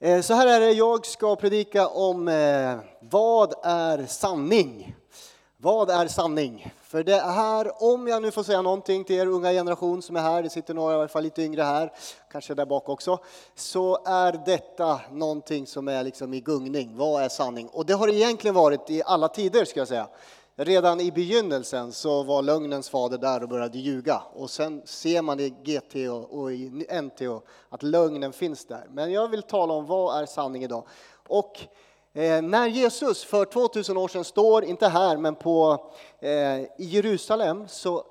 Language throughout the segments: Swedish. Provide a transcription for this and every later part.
Eh, så här är det, jag ska predika om eh, vad är sanning? Vad är sanning? För det här, om jag nu får säga någonting till er unga generation som är här, det sitter några i alla fall lite yngre här, kanske där bak också, så är detta någonting som är liksom i gungning. Vad är sanning? Och det har egentligen varit i alla tider ska jag säga. Redan i begynnelsen så var lögnens fader där och började ljuga. Och sen ser man i GT och i NT att lögnen finns där. Men jag vill tala om vad är sanning idag. Och eh, när Jesus för 2000 år sedan står, inte här, men på, eh, i Jerusalem så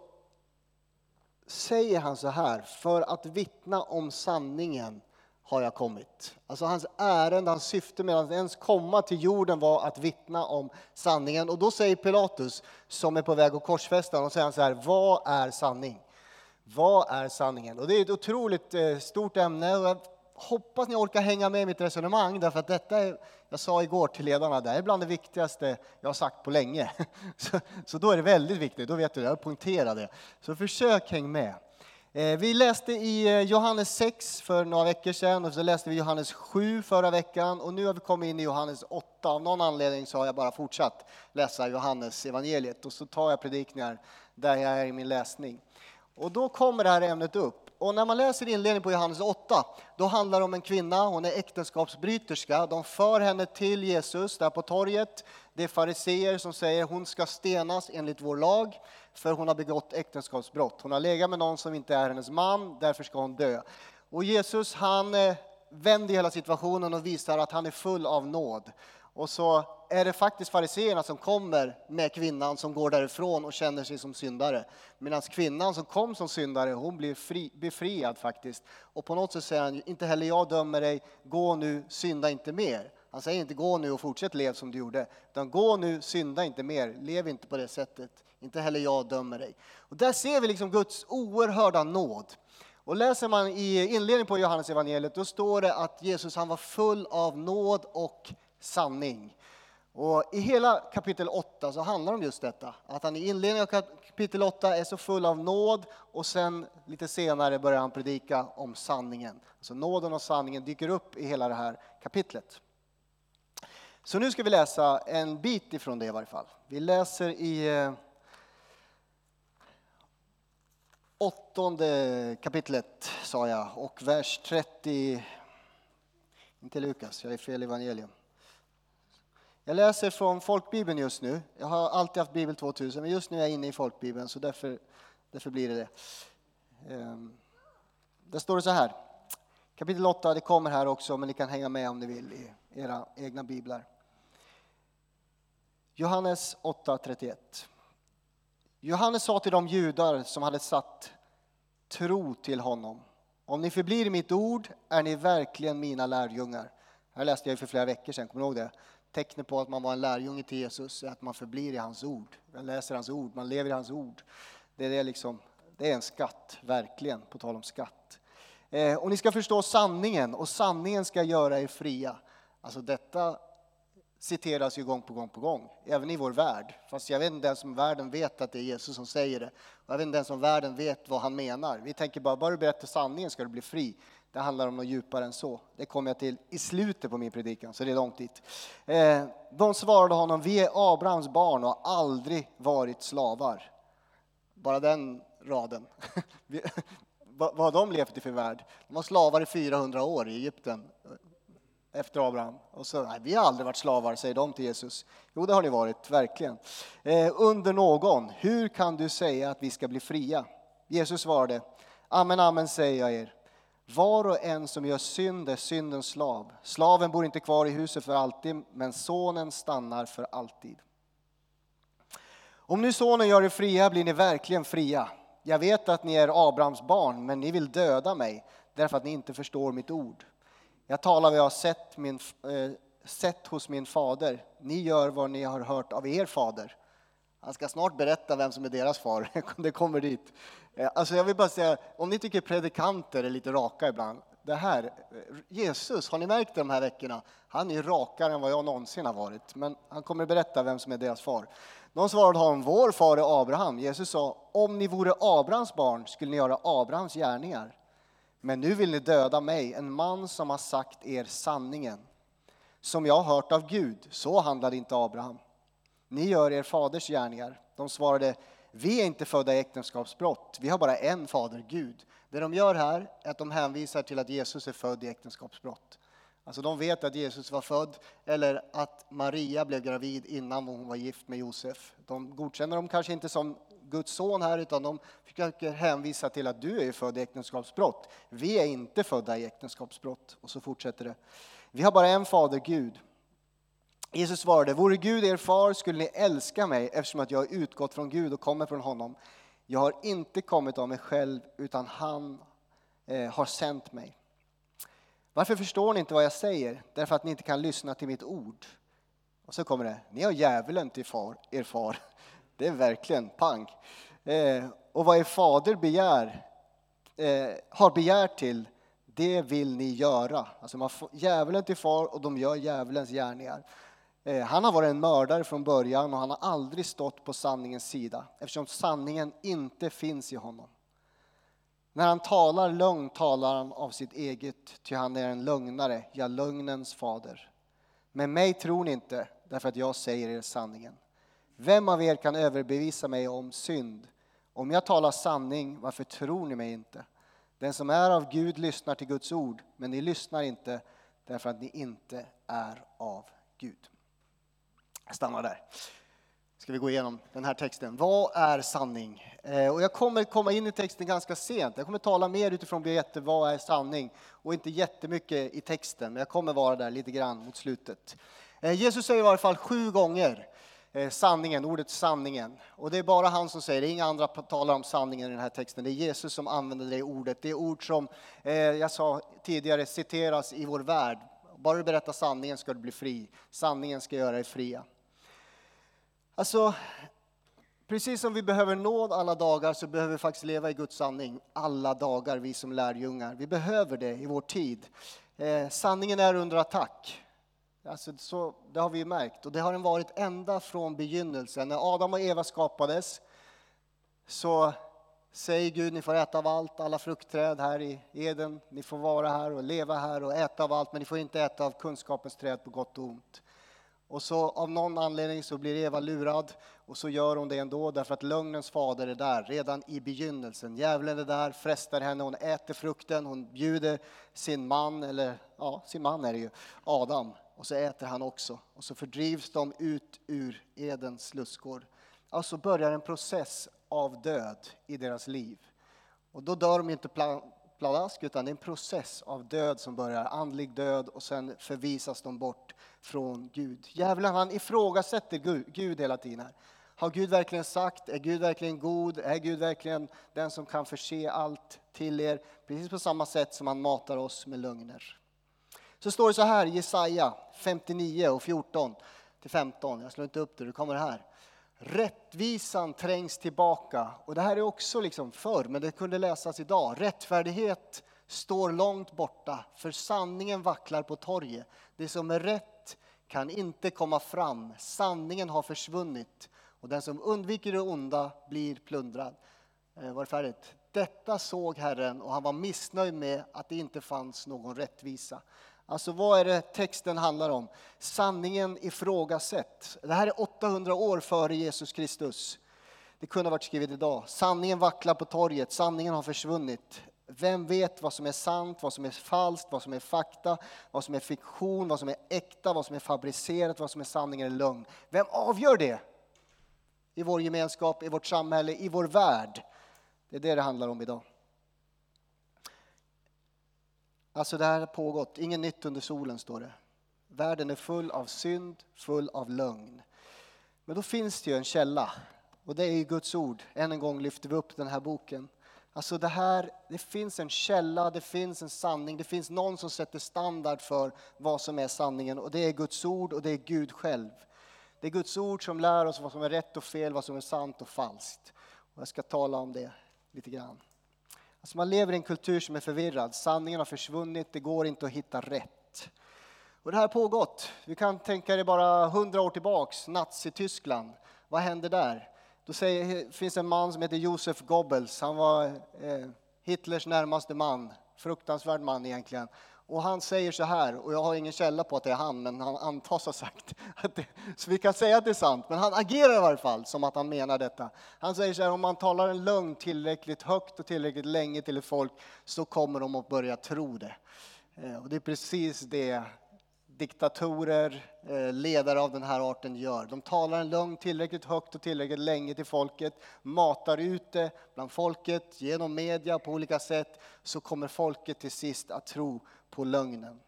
säger han så här, för att vittna om sanningen har jag kommit. Alltså hans ärende, hans syfte med att ens komma till jorden var att vittna om sanningen. Och då säger Pilatus, som är på väg att korsfästa honom, säger han så här, vad är sanning? Vad är sanningen? Och det är ett otroligt eh, stort ämne och jag hoppas ni orkar hänga med i mitt resonemang därför att detta är, jag sa igår till ledarna, det är bland det viktigaste jag har sagt på länge. Så, så då är det väldigt viktigt, då vet du det, jag poängterar det. Så försök häng med. Eh, vi läste i eh, Johannes 6 för några veckor sedan och så läste vi Johannes 7 förra veckan och nu har vi kommit in i Johannes 8. Av någon anledning så har jag bara fortsatt läsa Johannes evangeliet och så tar jag predikningar där jag är i min läsning. Och då kommer det här ämnet upp. Och när man läser inledningen på Johannes 8, då handlar det om en kvinna, hon är äktenskapsbryterska. De för henne till Jesus där på torget. Det är fariseer som säger hon ska stenas enligt vår lag för hon har begått äktenskapsbrott. Hon har legat med någon som inte är hennes man, därför ska hon dö. Och Jesus han eh, vänder hela situationen och visar att han är full av nåd. Och så är det faktiskt fariseerna som kommer med kvinnan som går därifrån och känner sig som syndare. Medan kvinnan som kom som syndare, hon blir fri, befriad faktiskt. Och på något sätt säger han, inte heller jag dömer dig, gå nu, synda inte mer. Han säger inte gå nu och fortsätt lev som du gjorde, utan gå nu, synda inte mer, lev inte på det sättet. Inte heller jag dömer dig. Och där ser vi liksom Guds oerhörda nåd. Och läser man i inledningen på Johannes evangeliet, då står det att Jesus han var full av nåd och sanning. Och I hela kapitel 8 så handlar det om just detta, att han i inledningen av kapitel 8 är så full av nåd och sen lite senare börjar han predika om sanningen. Så nåden och sanningen dyker upp i hela det här kapitlet. Så nu ska vi läsa en bit ifrån det i varje fall. Vi läser i eh, åttonde kapitlet, sa jag, och vers 30, inte Lukas, jag är fel evangelium. Jag läser från folkbibeln just nu. Jag har alltid haft Bibel 2000, men just nu är jag inne i folkbibeln, så därför, därför blir det det. Ehm, där står det så här, kapitel 8, det kommer här också, men ni kan hänga med om ni vill i era egna biblar. Johannes 8.31. Johannes sa till de judar som hade satt tro till honom. Om ni förblir i mitt ord är ni verkligen mina lärjungar. Det här läste jag för flera veckor sedan, kommer ni ihåg det? Tecknet på att man var en lärjunge till Jesus är att man förblir i hans ord. Man läser hans ord, man lever i hans ord. Det är, det liksom, det är en skatt, verkligen, på tal om skatt. Eh, och ni ska förstå sanningen och sanningen ska göra er fria. Alltså detta citeras ju gång på gång på gång, även i vår värld. Fast jag vet inte ens om världen vet att det är Jesus som säger det. Och jag vet inte ens om världen vet vad han menar. Vi tänker bara, bara du berättar sanningen ska du bli fri. Det handlar om något djupare än så. Det kommer jag till i slutet på min predikan, så det är långt dit. Eh, de svarade honom, vi är Abrahams barn och har aldrig varit slavar. Bara den raden. vad har de levt i för värld? De var slavar i 400 år i Egypten efter Abraham. Och så, nej, vi har aldrig varit slavar, säger de till Jesus. Jo, det har ni varit, verkligen. Eh, under någon, hur kan du säga att vi ska bli fria? Jesus svarade, amen, amen säger jag er. Var och en som gör synd är syndens slav. Slaven bor inte kvar i huset för alltid, men sonen stannar för alltid. Om nu sonen gör er fria blir ni verkligen fria. Jag vet att ni är Abrahams barn, men ni vill döda mig därför att ni inte förstår mitt ord. Jag talar vad jag har sett, min, eh, sett hos min fader. Ni gör vad ni har hört av er fader. Han ska snart berätta vem som är deras far. Det kommer dit. Eh, alltså jag vill bara säga, om ni tycker predikanter är lite raka ibland. Det här, eh, Jesus, har ni märkt det de här veckorna? Han är rakare än vad jag någonsin har varit. Men han kommer berätta vem som är deras far. Någon svarade honom, vår far är Abraham. Jesus sa, om ni vore Abrahams barn skulle ni göra Abrahams gärningar. Men nu vill ni döda mig, en man som har sagt er sanningen. Som jag har hört av Gud, så handlade inte Abraham. Ni gör er faders gärningar. De svarade, vi är inte födda i äktenskapsbrott, vi har bara en fader, Gud. Det de gör här är att de hänvisar till att Jesus är född i äktenskapsbrott. Alltså de vet att Jesus var född eller att Maria blev gravid innan hon var gift med Josef. De godkänner dem kanske inte som Guds son här utan de försöker hänvisa till att du är född i äktenskapsbrott. Vi är inte födda i äktenskapsbrott. Och så fortsätter det. Vi har bara en fader, Gud. Jesus svarade, vore Gud er far skulle ni älska mig eftersom att jag har utgått från Gud och kommer från honom. Jag har inte kommit av mig själv utan han eh, har sänt mig. Varför förstår ni inte vad jag säger? Därför att ni inte kan lyssna till mitt ord. Och så kommer det, ni har djävulen till far, er far. Det är verkligen pang. Eh, och vad er fader begär, eh, har begärt till, det vill ni göra. Alltså man får djävulen till far och de gör djävulens gärningar. Eh, han har varit en mördare från början och han har aldrig stått på sanningens sida eftersom sanningen inte finns i honom. När han talar lögn talar han av sitt eget, ty han är en lögnare, ja, lögnens fader. Men mig tror ni inte, därför att jag säger er sanningen. Vem av er kan överbevisa mig om synd? Om jag talar sanning, varför tror ni mig inte? Den som är av Gud lyssnar till Guds ord, men ni lyssnar inte därför att ni inte är av Gud. Jag stannar där. Ska vi gå igenom den här texten. Vad är sanning? Eh, och jag kommer komma in i texten ganska sent. Jag kommer tala mer utifrån begreppet vad är sanning och inte jättemycket i texten, men jag kommer vara där lite grann mot slutet. Eh, Jesus säger i varje fall sju gånger Eh, sanningen, ordet sanningen. Och det är bara han som säger det, inga andra talar om sanningen i den här texten. Det är Jesus som använder det ordet. Det är ord som, eh, jag sa tidigare, citeras i vår värld. Bara du berättar sanningen ska du bli fri. Sanningen ska göra dig fria. Alltså, precis som vi behöver nåd alla dagar så behöver vi faktiskt leva i Guds sanning alla dagar, vi som lärjungar. Vi behöver det i vår tid. Eh, sanningen är under attack. Alltså, så, det har vi märkt och det har den varit ända från begynnelsen. När Adam och Eva skapades så säger Gud, ni får äta av allt, alla fruktträd här i Eden. Ni får vara här och leva här och äta av allt, men ni får inte äta av kunskapens träd på gott och ont. Och så av någon anledning så blir Eva lurad och så gör hon det ändå därför att lögnens fader är där redan i begynnelsen. Djävulen är där, frestar henne, hon äter frukten, hon bjuder sin man, eller ja, sin man är det ju, Adam. Och så äter han också. Och så fördrivs de ut ur Edens lustgård. Alltså börjar en process av död i deras liv. Och då dör de inte pladask, utan det är en process av död som börjar, andlig död och sen förvisas de bort från Gud. Djävulen han ifrågasätter Gud hela tiden. Här. Har Gud verkligen sagt? Är Gud verkligen god? Är Gud verkligen den som kan förse allt till er? Precis på samma sätt som han matar oss med lögner. Så står det så här i Jesaja 59 och 14 till 15. Jag slår inte upp det, det kommer här. Rättvisan trängs tillbaka. Och det här är också liksom förr, men det kunde läsas idag. Rättfärdighet står långt borta, för sanningen vacklar på torget. Det som är rätt kan inte komma fram. Sanningen har försvunnit och den som undviker det onda blir plundrad. Eh, var det färdigt? Detta såg Herren och han var missnöjd med att det inte fanns någon rättvisa. Alltså vad är det texten handlar om? Sanningen ifrågasätts. Det här är 800 år före Jesus Kristus. Det kunde ha varit skrivet idag. Sanningen vacklar på torget, sanningen har försvunnit. Vem vet vad som är sant, vad som är falskt, vad som är fakta, vad som är fiktion, vad som är äkta, vad som är fabricerat, vad som är sanning eller lögn? Vem avgör det? I vår gemenskap, i vårt samhälle, i vår värld. Det är det det handlar om idag. Alltså det här har pågått, inget nytt under solen står det. Världen är full av synd, full av lögn. Men då finns det ju en källa och det är ju Guds ord. Än en gång lyfter vi upp den här boken. Alltså det här, det finns en källa, det finns en sanning, det finns någon som sätter standard för vad som är sanningen och det är Guds ord och det är Gud själv. Det är Guds ord som lär oss vad som är rätt och fel, vad som är sant och falskt. Och jag ska tala om det lite grann. Alltså man lever i en kultur som är förvirrad. Sanningen har försvunnit, det går inte att hitta rätt. Och det här har pågått. Vi kan tänka det bara hundra år tillbaks, Nazityskland. Vad hände där? Då säger, finns en man som heter Josef Goebbels. Han var eh, Hitlers närmaste man fruktansvärd man egentligen. Och han säger så här, och jag har ingen källa på att det är han, men han antas ha sagt att det, så vi kan säga att det är sant, men han agerar i varje fall som att han menar detta. Han säger så här, om man talar en lögn tillräckligt högt och tillräckligt länge till ett folk så kommer de att börja tro det. Eh, och det är precis det diktatorer, eh, ledare av den här arten gör. De talar en lögn tillräckligt högt och tillräckligt länge till folket, matar ut det bland folket genom media på olika sätt, så kommer folket till sist att tro på lögnen.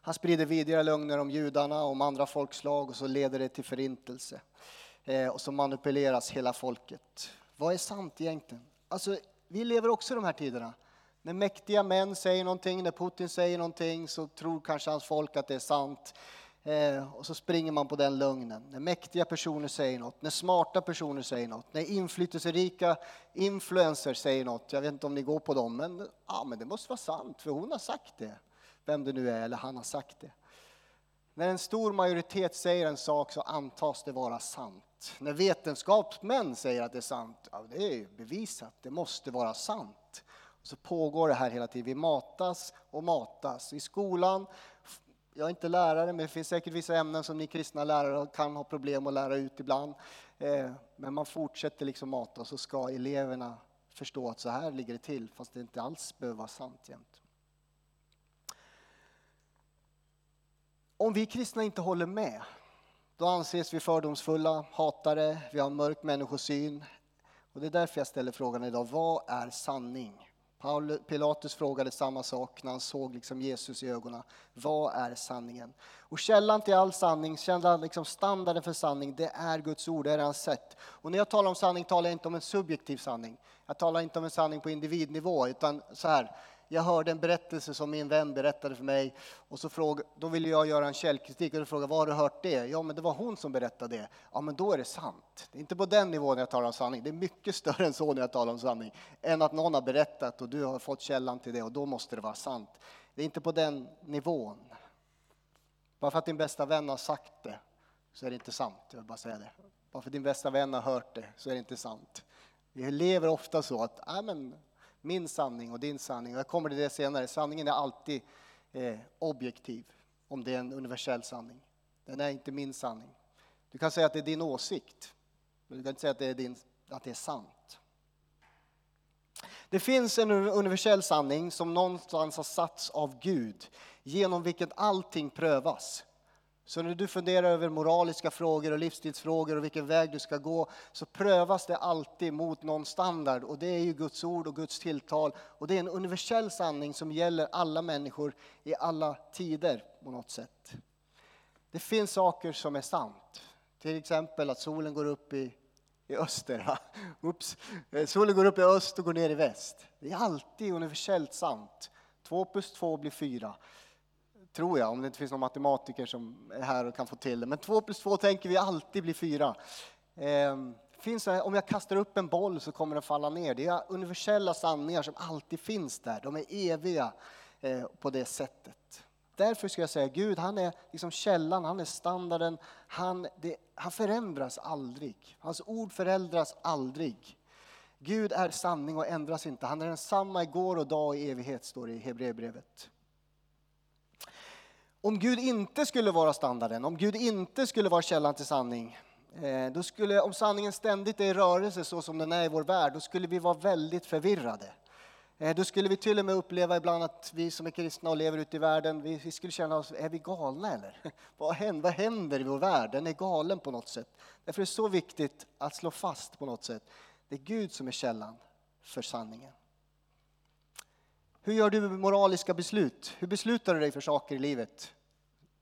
Han sprider vidare lögner om judarna, och om andra folkslag och så leder det till förintelse. Eh, och så manipuleras hela folket. Vad är sant egentligen? Alltså, vi lever också i de här tiderna. När mäktiga män säger någonting, när Putin säger någonting så tror kanske hans folk att det är sant. Eh, och så springer man på den lögnen. När mäktiga personer säger något, när smarta personer säger något, när inflytelserika influencers säger något. Jag vet inte om ni går på dem, men, ja, men det måste vara sant för hon har sagt det. Vem det nu är, eller han har sagt det. När en stor majoritet säger en sak så antas det vara sant. När vetenskapsmän säger att det är sant, ja, det är bevisat, det måste vara sant så pågår det här hela tiden. Vi matas och matas. I skolan, jag är inte lärare, men det finns säkert vissa ämnen som ni kristna lärare kan ha problem att lära ut ibland. Eh, men man fortsätter liksom mata och så ska eleverna förstå att så här ligger det till, fast det inte alls behöver vara sant jämt. Om vi kristna inte håller med, då anses vi fördomsfulla, hatare, vi har en mörk människosyn. Och det är därför jag ställer frågan idag, vad är sanning? Pilatus frågade samma sak när han såg liksom Jesus i ögonen. Vad är sanningen? Och källan till all sanning, källan, liksom standarden för sanning, det är Guds ord, det är hans sätt. Och när jag talar om sanning talar jag inte om en subjektiv sanning. Jag talar inte om en sanning på individnivå, utan så här, jag hörde en berättelse som min vän berättade för mig och så fråga, då ville jag göra en källkritik och fråga frågade var har du hört det? Ja, men det var hon som berättade det. Ja, men då är det sant. Det är inte på den nivån jag talar om sanning. Det är mycket större än så när jag talar om sanning. Än att någon har berättat och du har fått källan till det och då måste det vara sant. Det är inte på den nivån. Bara för att din bästa vän har sagt det så är det inte sant. Jag vill bara säga det. Bara för att din bästa vän har hört det så är det inte sant. Vi lever ofta så att, ja men min sanning och din sanning. Och jag kommer till det senare. Sanningen är alltid eh, objektiv, om det är en universell sanning. Den är inte min sanning. Du kan säga att det är din åsikt, men du kan inte säga att det är, din, att det är sant. Det finns en universell sanning som någonstans har satts av Gud, genom vilken allting prövas. Så när du funderar över moraliska frågor och livsstilsfrågor och vilken väg du ska gå så prövas det alltid mot någon standard och det är ju Guds ord och Guds tilltal och det är en universell sanning som gäller alla människor i alla tider på något sätt. Det finns saker som är sant, till exempel att solen går upp i, i öster. Oops. Eh, solen går upp i öst och går ner i väst. Det är alltid universellt sant. Två plus två blir fyra tror jag, om det inte finns någon matematiker som är här och kan få till det. Men två plus två tänker vi alltid blir fyra. Eh, finns det, om jag kastar upp en boll så kommer den falla ner. Det är universella sanningar som alltid finns där. De är eviga eh, på det sättet. Därför ska jag säga Gud, han är liksom källan, han är standarden. Han, det, han förändras aldrig. Hans ord förändras aldrig. Gud är sanning och ändras inte. Han är densamma igår och dag och i evighet, står det i Hebreerbrevet. Om Gud inte skulle vara standarden, om Gud inte skulle vara källan till sanning, eh, då skulle, om sanningen ständigt är i rörelse så som den är i vår värld, då skulle vi vara väldigt förvirrade. Eh, då skulle vi till och med uppleva ibland att vi som är kristna och lever ute i världen, vi, vi skulle känna oss, är vi galna eller? Vad händer, vad händer i vår värld? Den är galen på något sätt. Därför är det så viktigt att slå fast på något sätt, det är Gud som är källan för sanningen. Hur gör du moraliska beslut? Hur beslutar du dig för saker i livet?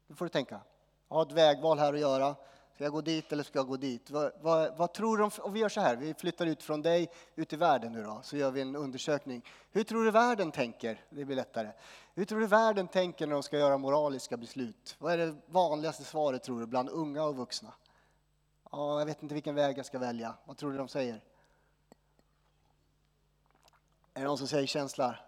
Nu får du tänka. Jag har ett vägval här att göra. Ska jag gå dit eller ska jag gå dit? Vad, vad, vad tror du om, om, vi gör så här, vi flyttar ut från dig ut i världen nu då, så gör vi en undersökning. Hur tror du världen tänker? Det blir lättare. Hur tror du världen tänker när de ska göra moraliska beslut? Vad är det vanligaste svaret tror du bland unga och vuxna? Ja, jag vet inte vilken väg jag ska välja. Vad tror du de säger? Är det någon som säger känsla?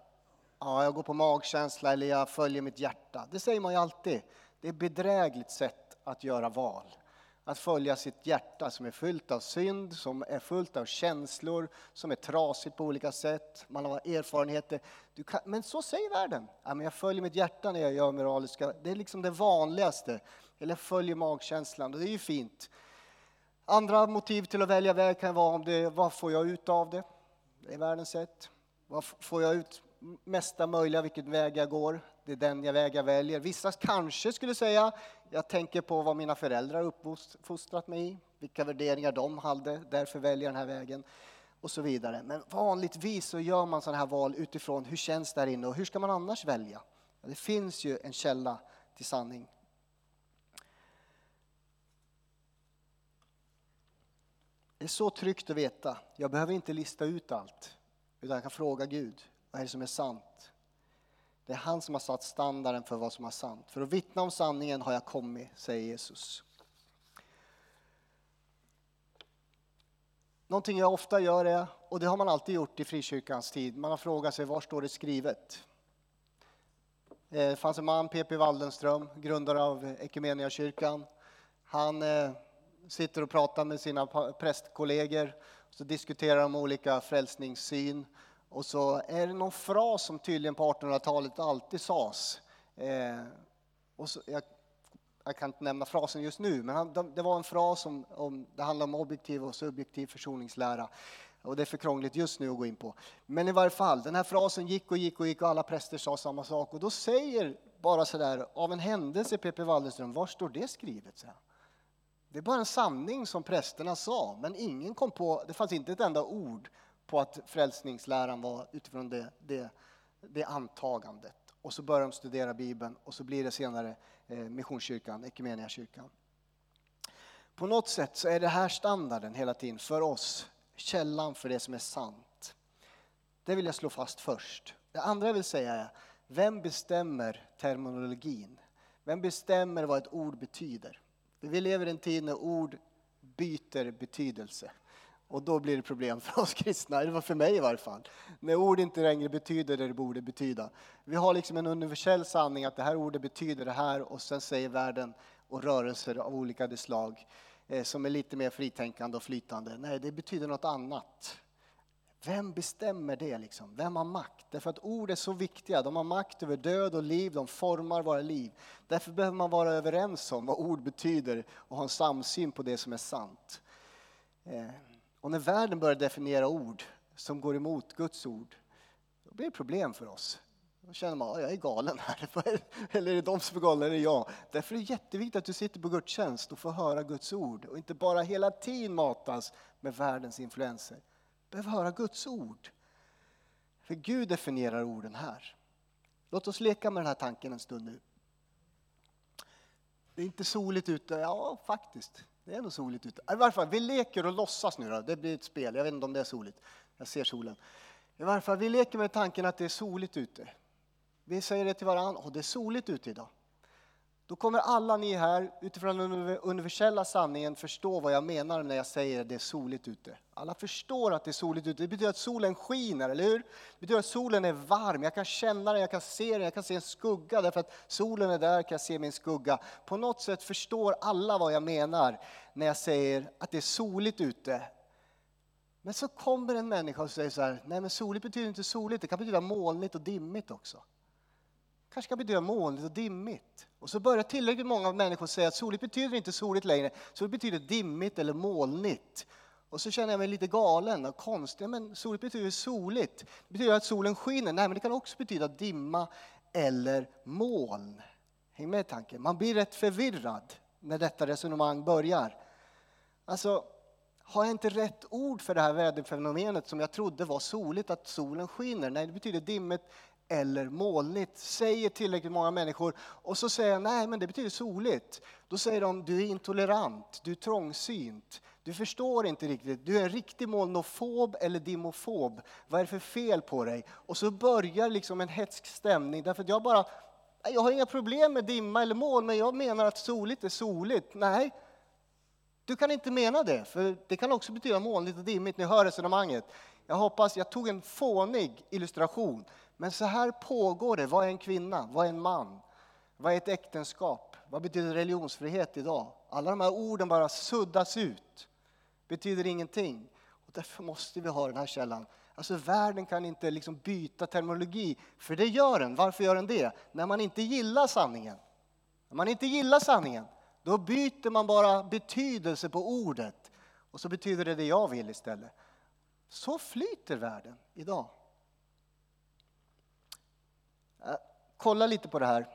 Ja, jag går på magkänsla eller jag följer mitt hjärta. Det säger man ju alltid. Det är ett bedrägligt sätt att göra val. att följa sitt hjärta som är fyllt av synd, som är fullt av känslor, som är trasigt på olika sätt. Man har erfarenheter. Kan, men så säger världen. Ja, men jag följer mitt hjärta när jag gör moraliska... Det är liksom det vanligaste. Eller jag följer magkänslan och det är ju fint. Andra motiv till att välja väg kan vara om det, vad får jag ut av det? Det är världens sätt. Vad får jag ut mesta möjliga vilken väg jag går? Det är den jag väg jag väljer. Vissa kanske skulle säga, jag tänker på vad mina föräldrar uppfostrat mig i, vilka värderingar de hade, därför väljer jag den här vägen och så vidare. Men vanligtvis så gör man sådana här val utifrån hur känns det här inne och hur ska man annars välja? Det finns ju en källa till sanning. Det är så tryggt att veta. Jag behöver inte lista ut allt, utan jag kan fråga Gud. Vad är det som är sant? Det är han som har satt standarden för vad som är sant. För att vittna om sanningen har jag kommit, säger Jesus. Någonting jag ofta gör är, och det har man alltid gjort i frikyrkans tid, man har frågat sig var står det skrivet? Eh, det fanns en man, P.P. Waldenström, grundare av Equmeniakyrkan. Han eh, sitter och pratar med sina prästkollegor, så diskuterar de olika frälsningssyn och så är det någon fras som tydligen på 1800-talet alltid sades. Eh, och så, jag, jag, kan inte nämna frasen just nu, men han, det var en fras om, om, det handlar om objektiv och subjektiv försoningslära. Och det är för krångligt just nu att gå in på. Men i varje fall, den här frasen gick och gick och gick och alla präster sa samma sak. Och då säger bara sådär, av en händelse P.P. Waldenström, var står det skrivet? Så Det är bara en sanning som prästerna sa, men ingen kom på, det fanns inte ett enda ord på att frälsningsläran var utifrån det, det, det antagandet. Och så börjar de studera Bibeln och så blir det senare eh, Missionskyrkan, Equmeniakyrkan. På något sätt så är det här standarden hela tiden för oss, källan för det som är sant. Det vill jag slå fast först. Det andra jag vill säga är, vem bestämmer terminologin? Vem bestämmer vad ett ord betyder? Vi lever i en tid när ord byter betydelse. Och då blir det problem för oss kristna, det var för mig i varje fall. När ord inte längre betyder det det borde betyda. Vi har liksom en universell sanning att det här ordet betyder det här och sen säger världen och rörelser av olika slag eh, som är lite mer fritänkande och flytande. Nej, det betyder något annat. Vem bestämmer det? Liksom? Vem har makt? Därför att ord är så viktiga. De har makt över död och liv, de formar våra liv. Därför behöver man vara överens om vad ord betyder och ha en samsyn på det som är sant. Eh, och när världen börjar definiera ord som går emot Guds ord, då blir det problem för oss. Då känner man att jag är galen här. Eller är det de som är galna eller är jag? Därför är det jätteviktigt att du sitter på gudstjänst och får höra Guds ord och inte bara hela tiden matas med världens influenser. Du behöver höra Guds ord. För Gud definierar orden här. Låt oss leka med den här tanken en stund nu. Det är inte soligt ute. Ja, faktiskt. Det är nog soligt ute. I varje fall, vi leker och låtsas nu då. Det blir ett spel. Jag vet inte om det är soligt. Jag ser solen. I varje fall, vi leker med tanken att det är soligt ute. Vi säger det till varandra. Oh, det är soligt ute idag. Då kommer alla ni här utifrån den universella sanningen förstå vad jag menar när jag säger att det är soligt ute. Alla förstår att det är soligt ute. Det betyder att solen skiner, eller hur? Det betyder att solen är varm. Jag kan känna den, jag kan se den, jag kan se en skugga. Därför att solen är där kan jag se min skugga. På något sätt förstår alla vad jag menar när jag säger att det är soligt ute. Men så kommer en människa och säger så här, nej men soligt betyder inte soligt, det kan betyda molnigt och dimmigt också kanske kan betyda molnigt och dimmigt. Och så börjar tillräckligt många människor säga att soligt betyder inte soligt längre, soligt betyder dimmigt eller molnigt. Och så känner jag mig lite galen och konstig, men soligt betyder soligt. Det betyder att solen skiner. Nej, men det kan också betyda dimma eller moln. Häng med i tanken. Man blir rätt förvirrad när detta resonemang börjar. Alltså, har jag inte rätt ord för det här väderfenomenet som jag trodde var soligt, att solen skiner? Nej, det betyder dimmigt eller molnigt, säger tillräckligt många människor. Och så säger jag, nej men det betyder soligt. Då säger de, du är intolerant, du är trångsynt, du förstår inte riktigt, du är en riktig molnofob eller dimofob. Vad är det för fel på dig? Och så börjar liksom en hetsk stämning, därför att jag bara, jag har inga problem med dimma eller moln, men jag menar att soligt är soligt. Nej, du kan inte mena det, för det kan också betyda molnigt och dimmigt. Ni hör resonemanget. Jag hoppas, jag tog en fånig illustration, men så här pågår det. Vad är en kvinna? Vad är en man? Vad är ett äktenskap? Vad betyder religionsfrihet idag? Alla de här orden bara suddas ut. Betyder ingenting. Och därför måste vi ha den här källan. Alltså världen kan inte liksom byta terminologi, för det gör den. Varför gör den det? När man inte gillar sanningen. När man inte gillar sanningen, då byter man bara betydelse på ordet. Och så betyder det det jag vill istället. Så flyter världen idag. Kolla lite på det här.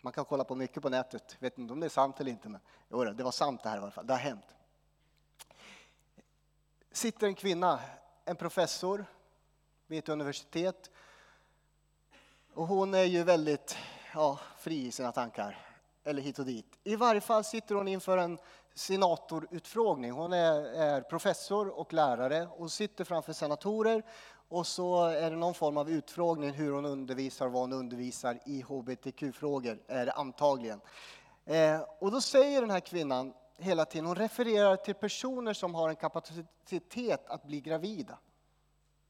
Man kan kolla på mycket på nätet. Jag vet inte om det är sant eller inte, men jo, det var sant det här i alla fall. Det har hänt. Sitter en kvinna, en professor vid ett universitet. Och hon är ju väldigt ja, fri i sina tankar, eller hit och dit. I varje fall sitter hon inför en senatorutfrågning. Hon är, är professor och lärare och sitter framför senatorer och så är det någon form av utfrågning hur hon undervisar och vad hon undervisar i hbtq-frågor, är det antagligen. Eh, och då säger den här kvinnan hela tiden, hon refererar till personer som har en kapacitet att bli gravida.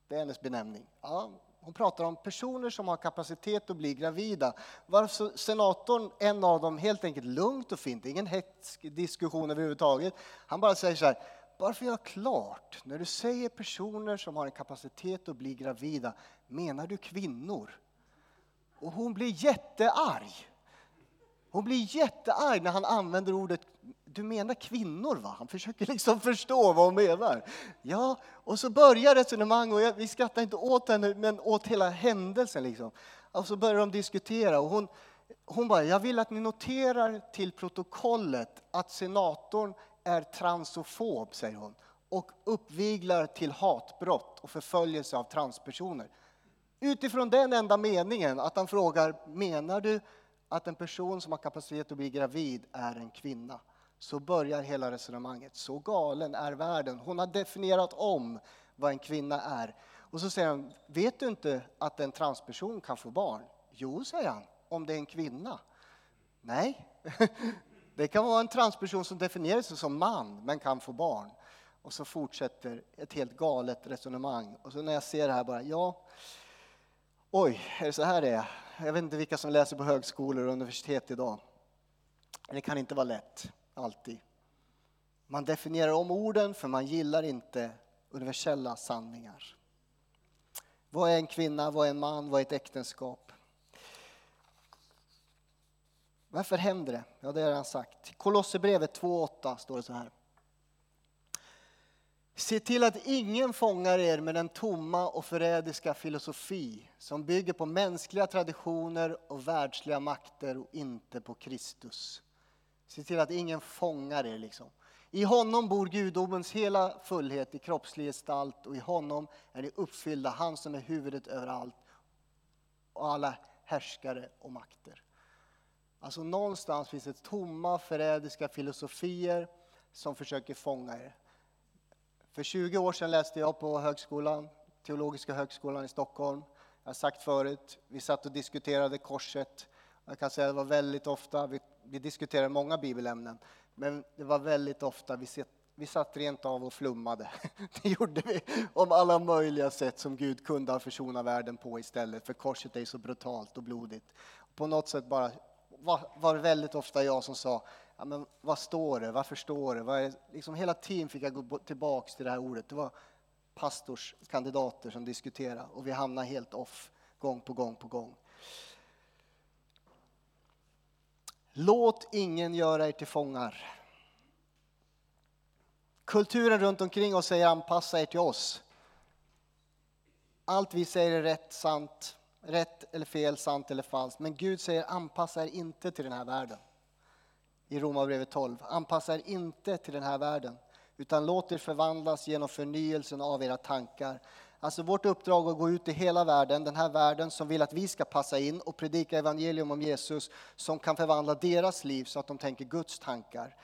Det är hennes benämning. Ja, hon pratar om personer som har kapacitet att bli gravida. Varför senatorn, en av dem, helt enkelt lugnt och fint, ingen hetsk diskussion överhuvudtaget. Han bara säger så här, bara för att göra klart, när du säger personer som har en kapacitet att bli gravida, menar du kvinnor? Och hon blir jättearg. Hon blir jättearg när han använder ordet du menar kvinnor va? Han försöker liksom förstå vad hon menar. Ja, och så börjar resonemang och vi skrattar inte åt henne men åt hela händelsen liksom. Och så börjar de diskutera och hon, hon bara, jag vill att ni noterar till protokollet att senatorn är transofob, säger hon, och uppviglar till hatbrott och förföljelse av transpersoner. Utifrån den enda meningen, att han frågar, menar du att en person som har kapacitet att bli gravid är en kvinna? Så börjar hela resonemanget. Så galen är världen. Hon har definierat om vad en kvinna är. Och så säger han, vet du inte att en transperson kan få barn? Jo, säger han, om det är en kvinna. Nej, det kan vara en transperson som definierar sig som man men kan få barn. Och så fortsätter ett helt galet resonemang. Och så när jag ser det här bara, ja, oj, är det så här det är? Jag vet inte vilka som läser på högskolor och universitet idag. Det kan inte vara lätt, alltid. Man definierar om orden för man gillar inte universella sanningar. Vad är en kvinna, vad är en man, vad är ett äktenskap? Varför händer det? Ja, det har jag redan sagt. I Kolosserbrevet 2.8 står det så här. Se till att ingen fångar er med den tomma och förrädiska filosofi som bygger på mänskliga traditioner och världsliga makter och inte på Kristus. Se till att ingen fångar er. Liksom. I honom bor gudomens hela fullhet i kroppslig gestalt och i honom är ni uppfyllda, han som är huvudet över allt och alla härskare och makter. Alltså någonstans finns det tomma, förrädiska filosofier som försöker fånga er. För 20 år sedan läste jag på högskolan, Teologiska högskolan i Stockholm. Jag har sagt förut, vi satt och diskuterade korset. Jag kan säga att det var väldigt ofta, vi, vi diskuterade många bibelämnen, men det var väldigt ofta vi satt, vi satt rent av och flummade. Det gjorde vi om alla möjliga sätt som Gud kunde ha försonat världen på istället, för korset är så brutalt och blodigt. På något sätt bara var, det väldigt ofta jag som sa, ja, men vad står det, varför står det? Vad är, liksom hela tiden fick jag gå tillbaks till det här ordet. Det var pastorskandidater som diskuterade och vi hamnade helt off gång på gång på gång. Låt ingen göra er till fångar. Kulturen runt omkring oss säger anpassa er till oss. Allt vi säger är rätt, sant, rätt eller fel, sant eller falskt. Men Gud säger anpassa er inte till den här världen. I Romarbrevet 12. Anpassa er inte till den här världen utan låt er förvandlas genom förnyelsen av era tankar. Alltså vårt uppdrag att gå ut i hela världen, den här världen som vill att vi ska passa in och predika evangelium om Jesus som kan förvandla deras liv så att de tänker Guds tankar.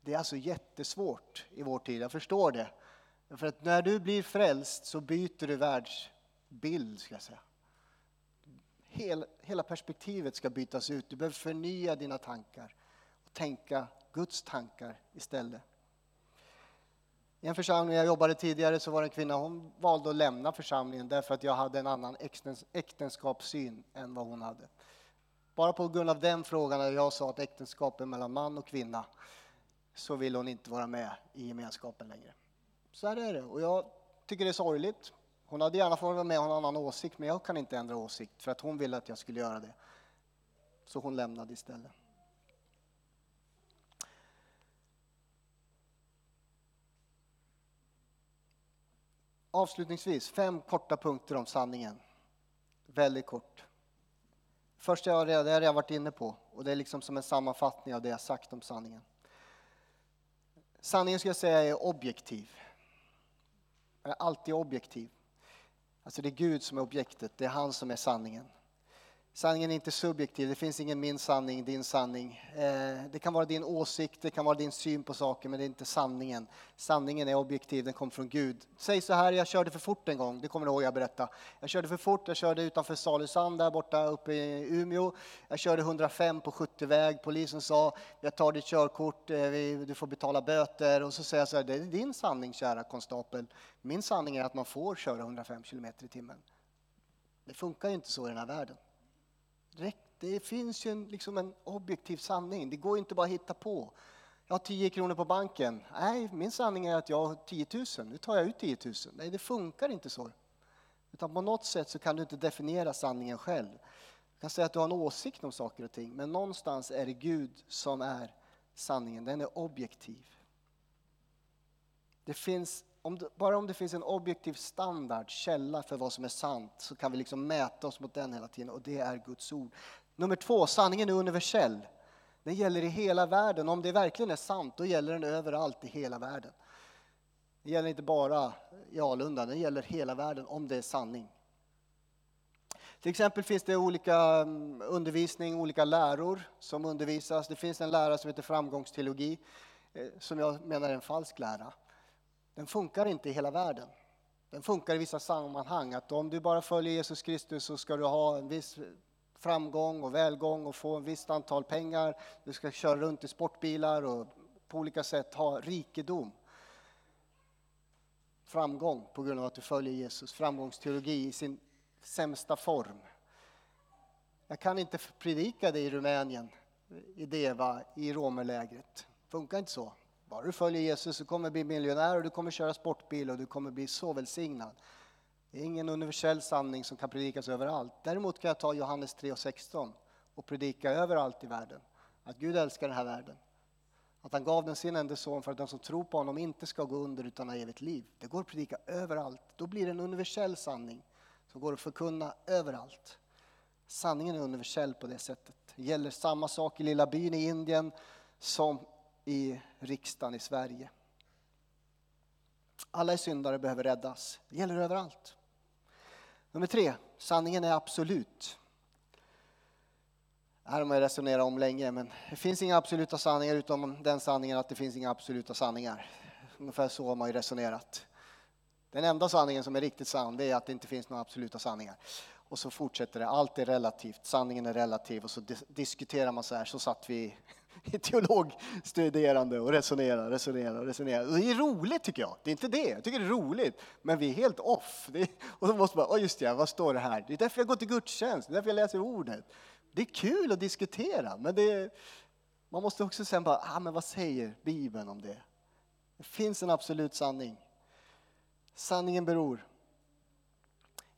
Det är alltså jättesvårt i vår tid, jag förstår det. För att när du blir frälst så byter du världsbild, ska jag säga hela, hela perspektivet ska bytas ut. Du behöver förnya dina tankar och tänka Guds tankar istället. I en församling jag jobbade tidigare så var det en kvinna, hon valde att lämna församlingen därför att jag hade en annan äktenskapssyn än vad hon hade. bara på grund av den frågan, när jag sa att äktenskap är mellan man och kvinna, så vill hon inte vara med i gemenskapen längre. Så här är det. Och jag tycker det är sorgligt. Hon hade gärna fått vara med och ha en annan åsikt, men jag kan inte ändra åsikt för att hon ville att jag skulle göra det. Så hon lämnade istället. Avslutningsvis, fem korta punkter om sanningen. Väldigt kort. Första jag redan, jag varit inne på och det är liksom som en sammanfattning av det jag sagt om sanningen. Sanningen ska jag säga är objektiv. Den är alltid objektiv. Alltså det är Gud som är objektet, det är han som är sanningen. Sanningen är inte subjektiv, det finns ingen min sanning, din sanning. Eh, det kan vara din åsikt, det kan vara din syn på saker, men det är inte sanningen. Sanningen är objektiv, den kommer från Gud. Säg så här, jag körde för fort en gång, det kommer du ihåg jag berättade. Jag körde för fort, jag körde utanför Salusand där borta uppe i Umeå. Jag körde 105 på 70-väg, polisen sa, jag tar ditt körkort, eh, du får betala böter. Och så säger jag så här, det är din sanning kära konstapel. Min sanning är att man får köra 105 km i timmen. Det funkar ju inte så i den här världen. Det finns ju en, liksom en objektiv sanning. Det går inte bara att hitta på. Jag har 10 kronor på banken. Nej, min sanning är att jag har 10 000. Nu tar jag ut 10 000. Nej, det funkar inte så. Utan på något sätt så kan du inte definiera sanningen själv. Du kan säga att du har en åsikt om saker och ting, men någonstans är det Gud som är sanningen. Den är objektiv. Det finns om det, bara om det finns en objektiv standard, källa för vad som är sant, så kan vi liksom mäta oss mot den hela tiden och det är Guds ord. Nummer två, sanningen är universell. Den gäller i hela världen. Om det verkligen är sant, då gäller den överallt i hela världen. Det gäller inte bara i Alunda, den gäller hela världen om det är sanning. Till exempel finns det olika mm, undervisning, olika läror som undervisas. Det finns en lära som heter framgångsteologi, eh, som jag menar är en falsk lära den funkar inte i hela världen. Den funkar i vissa sammanhang, att om du bara följer Jesus Kristus så ska du ha en viss framgång och välgång och få ett visst antal pengar. Du ska köra runt i sportbilar och på olika sätt ha rikedom. Framgång på grund av att du följer Jesus, framgångsteologi i sin sämsta form. Jag kan inte predika det i Rumänien, i Deva, i romerlägret. Funkar inte så. Bara du följer Jesus så kommer du bli miljonär och du kommer köra sportbil och du kommer bli så välsignad. Det är ingen universell sanning som kan predikas överallt. Däremot kan jag ta Johannes 3 och 16 och predika överallt i världen. Att Gud älskar den här världen. Att han gav den sin enda son för att den som tror på honom inte ska gå under utan ha evigt liv. Det går att predika överallt. Då blir det en universell sanning som går att förkunna överallt. Sanningen är universell på det sättet. Det gäller samma sak i lilla byn i Indien som i riksdagen i Sverige. Alla är syndare behöver räddas. Det gäller överallt. Nummer tre, sanningen är absolut. Det här har man resonerat om länge, men det finns inga absoluta sanningar utom den sanningen att det finns inga absoluta sanningar. Ungefär så har man ju resonerat. Den enda sanningen som är riktigt sann, det är att det inte finns några absoluta sanningar. Och så fortsätter det, allt är relativt, sanningen är relativ och så diskuterar man så här, så satt vi teologstuderande och resonerar, resonera, resonerar. Det är roligt tycker jag. Det är inte det. Jag tycker det är roligt. Men vi är helt off. Är, och då måste man, oh just det, vad står det här? Det är därför jag går till gudstjänst, det är därför jag läser ordet. Det är kul att diskutera, men det, man måste också sen bara, ah, men vad säger Bibeln om det? Det finns en absolut sanning. Sanningen beror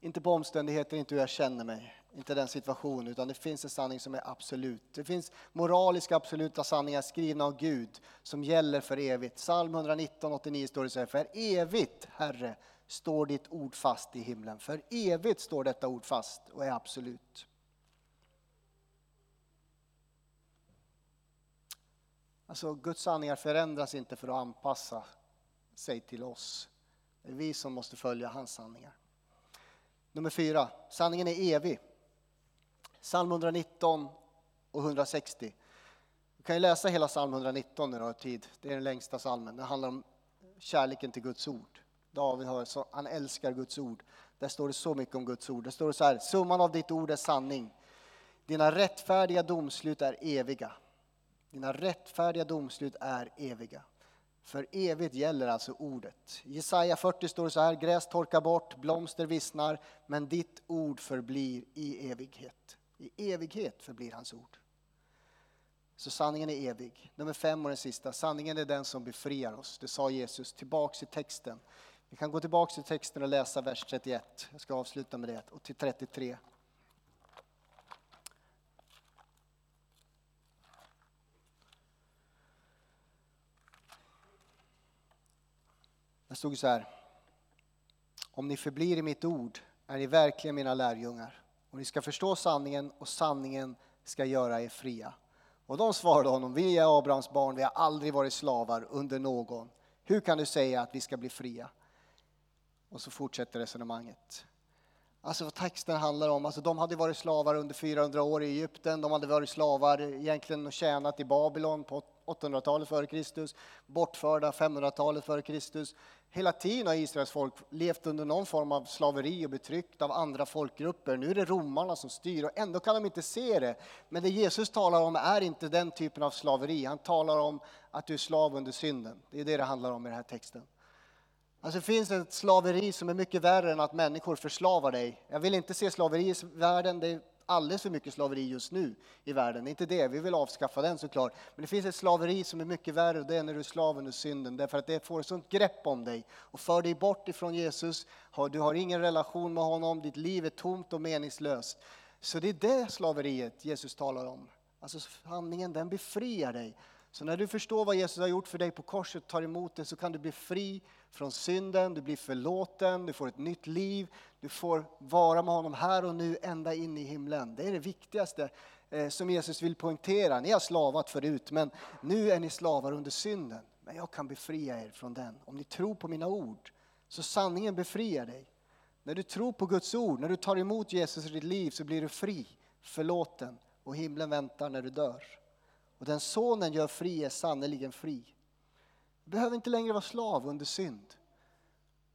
inte på omständigheter, inte hur jag känner mig, inte den situationen, utan det finns en sanning som är absolut. Det finns moraliska absoluta sanningar skrivna av Gud som gäller för evigt. Psalm 119, 89 står det så här, för evigt, Herre, står ditt ord fast i himlen. För evigt står detta ord fast och är absolut. Alltså Guds sanningar förändras inte för att anpassa sig till oss. Det är vi som måste följa hans sanningar. Nummer fyra, sanningen är evig. Psalm 119 och 160. Du kan ju läsa hela psalm 119 när du har tid. Det är den längsta psalmen. Den handlar om kärleken till Guds ord. David har, så, han älskar Guds ord. Där står det så mycket om Guds ord. Där står så här, summan av ditt ord är sanning. Dina rättfärdiga domslut är eviga. Dina rättfärdiga domslut är eviga. För evigt gäller alltså ordet. I Jesaja 40 står det så här, gräs torkar bort, blomster vissnar, men ditt ord förblir i evighet. I evighet förblir hans ord. Så sanningen är evig. Nummer fem och den sista. Sanningen är den som befriar oss. Det sa Jesus. Tillbaks i texten. Vi kan gå tillbaks i texten och läsa vers 31. Jag ska avsluta med det. Och till 33. Det stod så här. Om ni förblir i mitt ord är ni verkligen mina lärjungar. Och ni ska förstå sanningen och sanningen ska göra er fria. Och de svarade honom, vi är Abrahams barn, vi har aldrig varit slavar under någon. Hur kan du säga att vi ska bli fria? Och så fortsätter resonemanget. Alltså vad texten handlar om, alltså de hade varit slavar under 400 år i Egypten, de hade varit slavar egentligen och tjänat i Babylon på 800-talet före Kristus, bortförda 500-talet före Kristus. Hela tiden har Israels folk levt under någon form av slaveri och betryckt av andra folkgrupper. Nu är det romarna som styr och ändå kan de inte se det. Men det Jesus talar om är inte den typen av slaveri. Han talar om att du är slav under synden. Det är det det handlar om i den här texten. Alltså det finns ett slaveri som är mycket värre än att människor förslavar dig. Jag vill inte se slaveri i världen, det alldeles för mycket slaveri just nu i världen. Det är inte det, vi vill avskaffa den såklart. Men det finns ett slaveri som är mycket värre och det är när du är slav under synden. Därför att det får ett sånt grepp om dig och för dig bort ifrån Jesus. Du har ingen relation med honom, ditt liv är tomt och meningslöst. Så det är det slaveriet Jesus talar om. Alltså handlingen den befriar dig. Så när du förstår vad Jesus har gjort för dig på korset, tar emot det, så kan du bli fri från synden, du blir förlåten, du får ett nytt liv, du får vara med honom här och nu ända in i himlen. Det är det viktigaste eh, som Jesus vill poängtera. Ni har slavat förut, men nu är ni slavar under synden. Men jag kan befria er från den. Om ni tror på mina ord, så sanningen befriar dig. När du tror på Guds ord, när du tar emot Jesus i ditt liv, så blir du fri, förlåten och himlen väntar när du dör. Och den sonen gör fri är sannerligen fri. Du behöver inte längre vara slav under synd.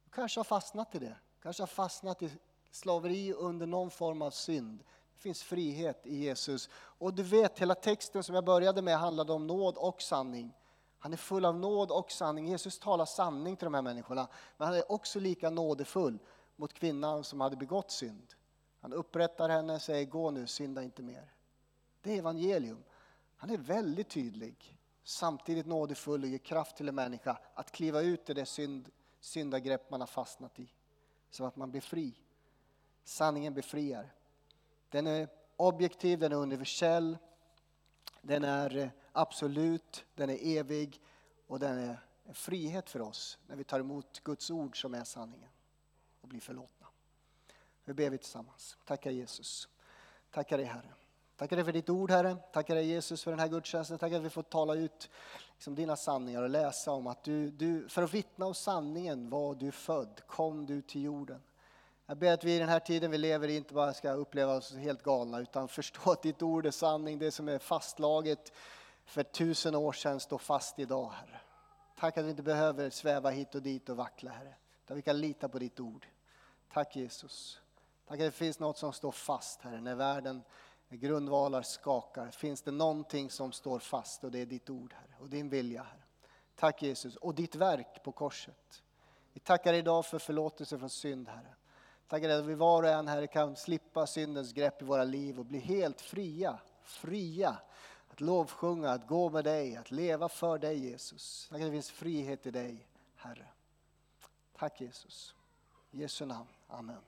Du kanske har fastnat i det. Du kanske har fastnat i slaveri under någon form av synd. Det finns frihet i Jesus. Och du vet, hela texten som jag började med handlade om nåd och sanning. Han är full av nåd och sanning. Jesus talar sanning till de här människorna. Men han är också lika nådefull mot kvinnan som hade begått synd. Han upprättar henne och säger, gå nu, synda inte mer. Det är evangelium. Han är väldigt tydlig, samtidigt nådefull och ger kraft till en människa att kliva ut ur det synd, syndagrepp man har fastnat i, så att man blir fri. Sanningen befriar. Den är objektiv, den är universell, den är eh, absolut, den är evig och den är en frihet för oss när vi tar emot Guds ord som är sanningen och blir förlåtna. Nu ber vi tillsammans. Tackar Jesus. Tackar dig Herre. Tackar dig för ditt ord Herre. Tackar dig Jesus för den här gudstjänsten. Tackar att vi får tala ut liksom, dina sanningar och läsa om att du, du, för att vittna om sanningen var du född, kom du till jorden. Jag ber att vi i den här tiden vi lever i inte bara ska uppleva oss helt galna utan förstå att ditt ord är sanning. Det som är fastlaget för tusen år sedan står fast idag Herre. Tack att vi inte behöver sväva hit och dit och vackla Herre. Utan vi kan lita på ditt ord. Tack Jesus. Tack att det finns något som står fast Herre när världen grundvalar skakar, finns det någonting som står fast och det är ditt ord Herre och din vilja Herre. Tack Jesus och ditt verk på korset. Vi tackar idag för förlåtelse från synd Herre. Tackar dig att vi var och en Herre kan slippa syndens grepp i våra liv och bli helt fria, fria. Att lovsjunga, att gå med dig, att leva för dig Jesus. Tack att det finns frihet i dig Herre. Tack Jesus. I Jesu namn. Amen.